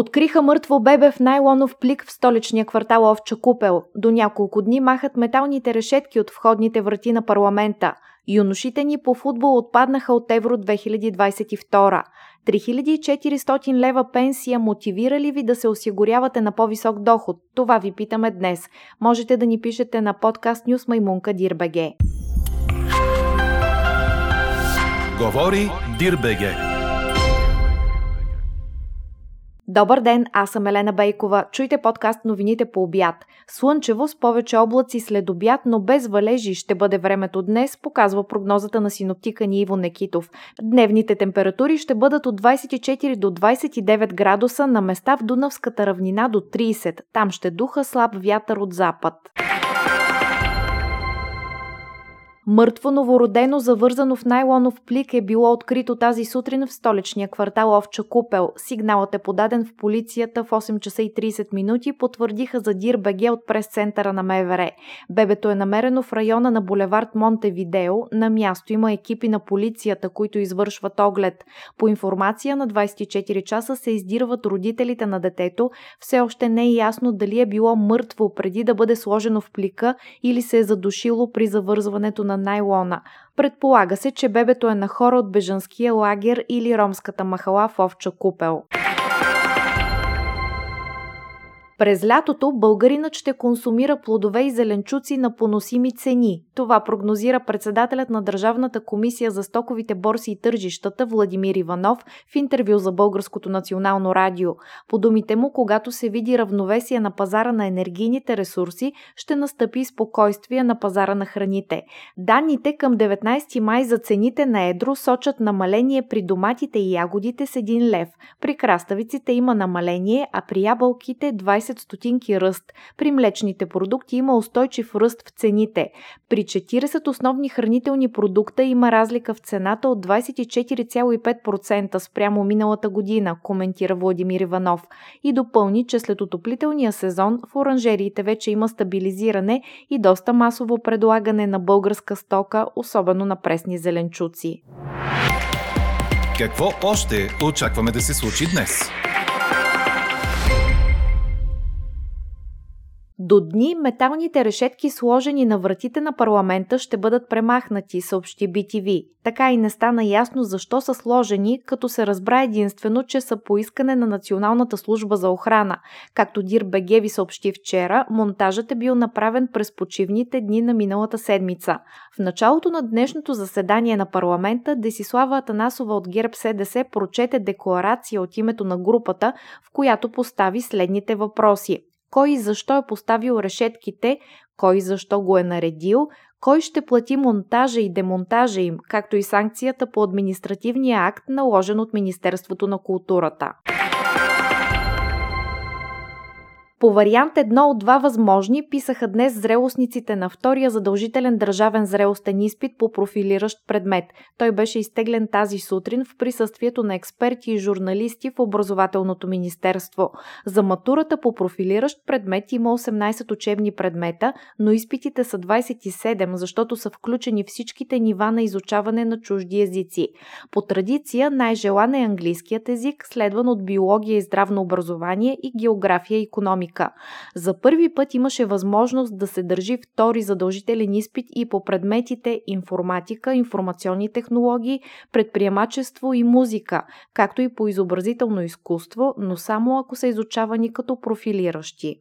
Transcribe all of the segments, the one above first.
Откриха мъртво бебе в найлонов плик в столичния квартал Овча Купел. До няколко дни махат металните решетки от входните врати на парламента. Юношите ни по футбол отпаднаха от Евро 2022. 3400 лева пенсия мотивира ли ви да се осигурявате на по-висок доход? Това ви питаме днес. Можете да ни пишете на подкаст Нюс Маймунка Дирбеге. Говори Дирбеге. Добър ден, аз съм Елена Бейкова. Чуйте подкаст новините по обяд. Слънчево с повече облаци след обяд, но без валежи ще бъде времето днес, показва прогнозата на синоптика ни Иво Некитов. Дневните температури ще бъдат от 24 до 29 градуса, на места в Дунавската равнина до 30. Там ще духа слаб вятър от запад. Мъртво новородено, завързано в найлонов плик, е било открито тази сутрин в столичния квартал Овча Купел. Сигналът е подаден в полицията в 8 часа и 30 минути, потвърдиха за Дир БГ от прес-центъра на МВР. Бебето е намерено в района на булевард Монтевидео. На място има екипи на полицията, които извършват оглед. По информация на 24 часа се издирват родителите на детето. Все още не е ясно дали е било мъртво преди да бъде сложено в плика или се е задушило при завързването на найлона. Предполага се, че бебето е на хора от бежанския лагер или ромската махала в Овча купел. През лятото българинът ще консумира плодове и зеленчуци на поносими цени. Това прогнозира председателят на Държавната комисия за стоковите борси и тържищата Владимир Иванов в интервю за Българското национално радио. По думите му, когато се види равновесие на пазара на енергийните ресурси, ще настъпи спокойствие на пазара на храните. Данните към 19 май за цените на едро сочат намаление при доматите и ягодите с 1 лев. При краставиците има намаление, а при ябълките 20 10 стотинки ръст. При млечните продукти има устойчив ръст в цените. При 40 основни хранителни продукта има разлика в цената от 24,5% спрямо миналата година, коментира Владимир Иванов. И допълни, че след отоплителния сезон в оранжериите вече има стабилизиране и доста масово предлагане на българска стока, особено на пресни зеленчуци. Какво още очакваме да се случи днес? До дни металните решетки, сложени на вратите на парламента, ще бъдат премахнати, съобщи BTV. Така и не стана ясно защо са сложени, като се разбра единствено, че са по искане на Националната служба за охрана. Както Дир Беге ви съобщи вчера, монтажът е бил направен през почивните дни на миналата седмица. В началото на днешното заседание на парламента Десислава Атанасова от ГЕРБ СДС прочете декларация от името на групата, в която постави следните въпроси кой защо е поставил решетките, кой защо го е наредил, кой ще плати монтажа и демонтажа им, както и санкцията по административния акт, наложен от Министерството на културата. По вариант едно от два възможни писаха днес зрелостниците на втория задължителен държавен зрелостен изпит по профилиращ предмет. Той беше изтеглен тази сутрин в присъствието на експерти и журналисти в образователното министерство. За матурата по профилиращ предмет има 18 учебни предмета, но изпитите са 27, защото са включени всичките нива на изучаване на чужди езици. По традиция най-желан е английският език, следван от биология и здравно образование и география и економика економика. За първи път имаше възможност да се държи втори задължителен изпит и по предметите информатика, информационни технологии, предприемачество и музика, както и по изобразително изкуство, но само ако са изучавани като профилиращи.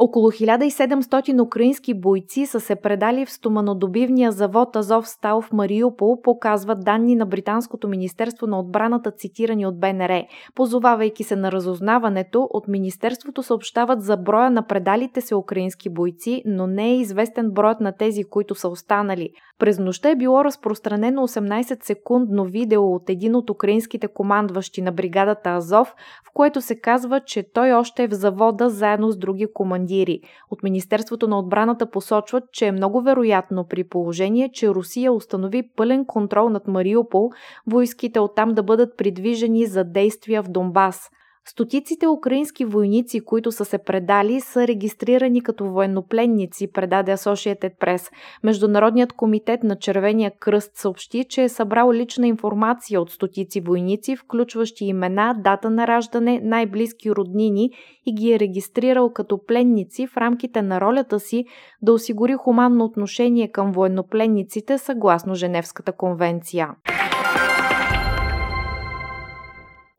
Около 1700 украински бойци са се предали в стоманодобивния завод Азов Стал в Мариупол, показват данни на Британското министерство на отбраната, цитирани от БНР. Позовавайки се на разузнаването, от министерството съобщават за броя на предалите се украински бойци, но не е известен броят на тези, които са останали. През нощта е било разпространено 18-секундно видео от един от украинските командващи на бригадата Азов, в което се казва, че той още е в завода заедно с други командири командири. От Министерството на отбраната посочват, че е много вероятно при положение, че Русия установи пълен контрол над Мариупол, войските оттам да бъдат придвижени за действия в Донбас. Стотиците украински войници, които са се предали, са регистрирани като военнопленници, предаде Associated Press. Международният комитет на Червения кръст съобщи, че е събрал лична информация от стотици войници, включващи имена, дата на раждане, най-близки роднини и ги е регистрирал като пленници в рамките на ролята си да осигури хуманно отношение към военнопленниците съгласно Женевската конвенция.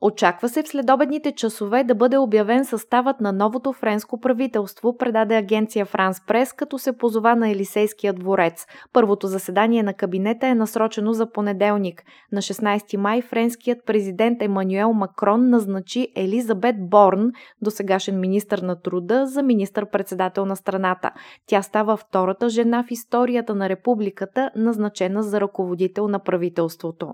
Очаква се в следобедните часове да бъде обявен съставът на новото френско правителство, предаде агенция Франс Прес, като се позова на Елисейския дворец. Първото заседание на кабинета е насрочено за понеделник. На 16 май френският президент Емануел Макрон назначи Елизабет Борн, досегашен министр на труда, за министър-председател на страната. Тя става втората жена в историята на републиката, назначена за ръководител на правителството.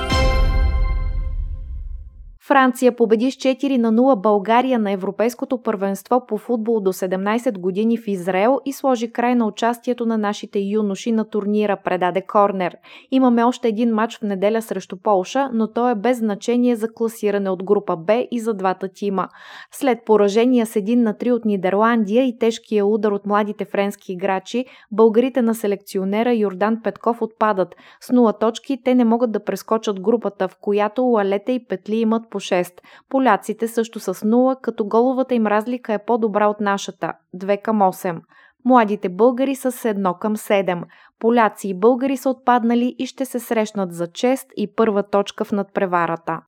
Франция победи с 4 на 0 България на Европейското първенство по футбол до 17 години в Израел и сложи край на участието на нашите юноши на турнира, предаде Корнер. Имаме още един матч в неделя срещу Полша, но то е без значение за класиране от група Б и за двата тима. След поражения с 1 на 3 от Нидерландия и тежкия удар от младите френски играчи, българите на селекционера Йордан Петков отпадат. С 0 точки те не могат да прескочат групата, в която Лалета и Петли имат по 6. Поляците също с 0, като головата им разлика е по-добра от нашата – 2 към 8. Младите българи са с 1 към 7. Поляци и българи са отпаднали и ще се срещнат за чест и първа точка в надпреварата.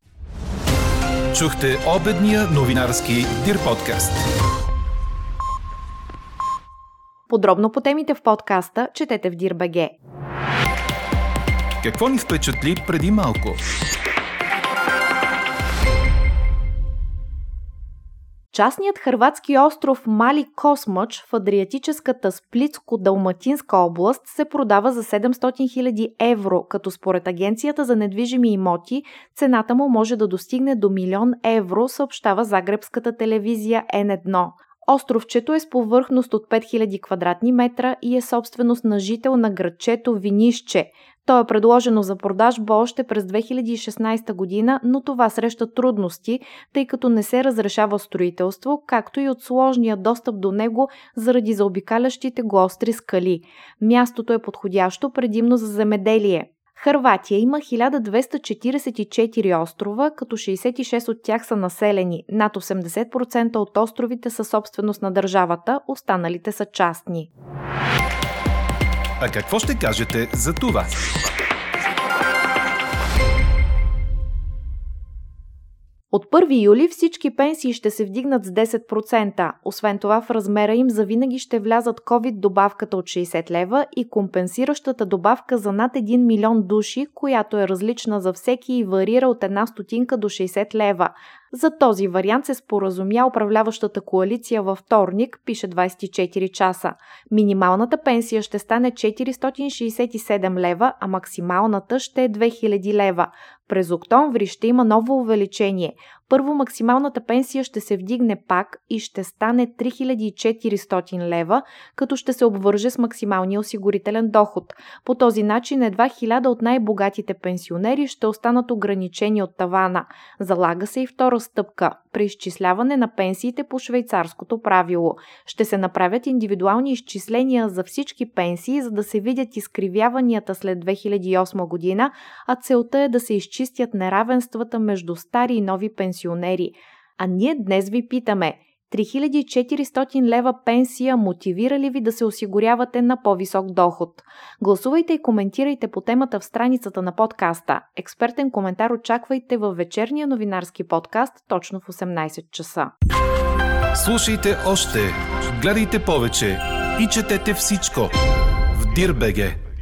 Чухте обедния новинарски Дир подкаст. Подробно по темите в подкаста четете в Дирбеге. Какво ни впечатли преди малко? Частният хрватски остров Мали Космъч в Адриатическата Сплитско-Далматинска област се продава за 700 000 евро, като според Агенцията за недвижими имоти цената му може да достигне до милион евро, съобщава загребската телевизия N1. Островчето е с повърхност от 5000 квадратни метра и е собственост на жител на градчето Винишче. То е предложено за продажба още през 2016 година, но това среща трудности, тъй като не се разрешава строителство, както и от сложния достъп до него заради заобикалящите го остри скали. Мястото е подходящо предимно за земеделие. Хърватия има 1244 острова, като 66 от тях са населени. Над 80% от островите са собственост на държавата, останалите са частни. А какво ще кажете за това? От 1 юли всички пенсии ще се вдигнат с 10%. Освен това в размера им завинаги ще влязат COVID добавката от 60 лева и компенсиращата добавка за над 1 милион души, която е различна за всеки и варира от една стотинка до 60 лева. За този вариант се споразумя управляващата коалиция във вторник, пише 24 часа. Минималната пенсия ще стане 467 лева, а максималната ще е 2000 лева. През октомври ще има ново увеличение. Първо максималната пенсия ще се вдигне пак и ще стане 3400 лева, като ще се обвърже с максималния осигурителен доход. По този начин едва 1000 от най-богатите пенсионери ще останат ограничени от тавана. Залага се и втора стъпка – преизчисляване на пенсиите по швейцарското правило. Ще се направят индивидуални изчисления за всички пенсии, за да се видят изкривяванията след 2008 година, а целта е да се изчистят неравенствата между стари и нови пенсионери. А ние днес ви питаме – 3400 лева пенсия мотивира ли ви да се осигурявате на по-висок доход? Гласувайте и коментирайте по темата в страницата на подкаста. Експертен коментар очаквайте във вечерния новинарски подкаст точно в 18 часа. Слушайте още, гледайте повече и четете всичко в Дирбеге.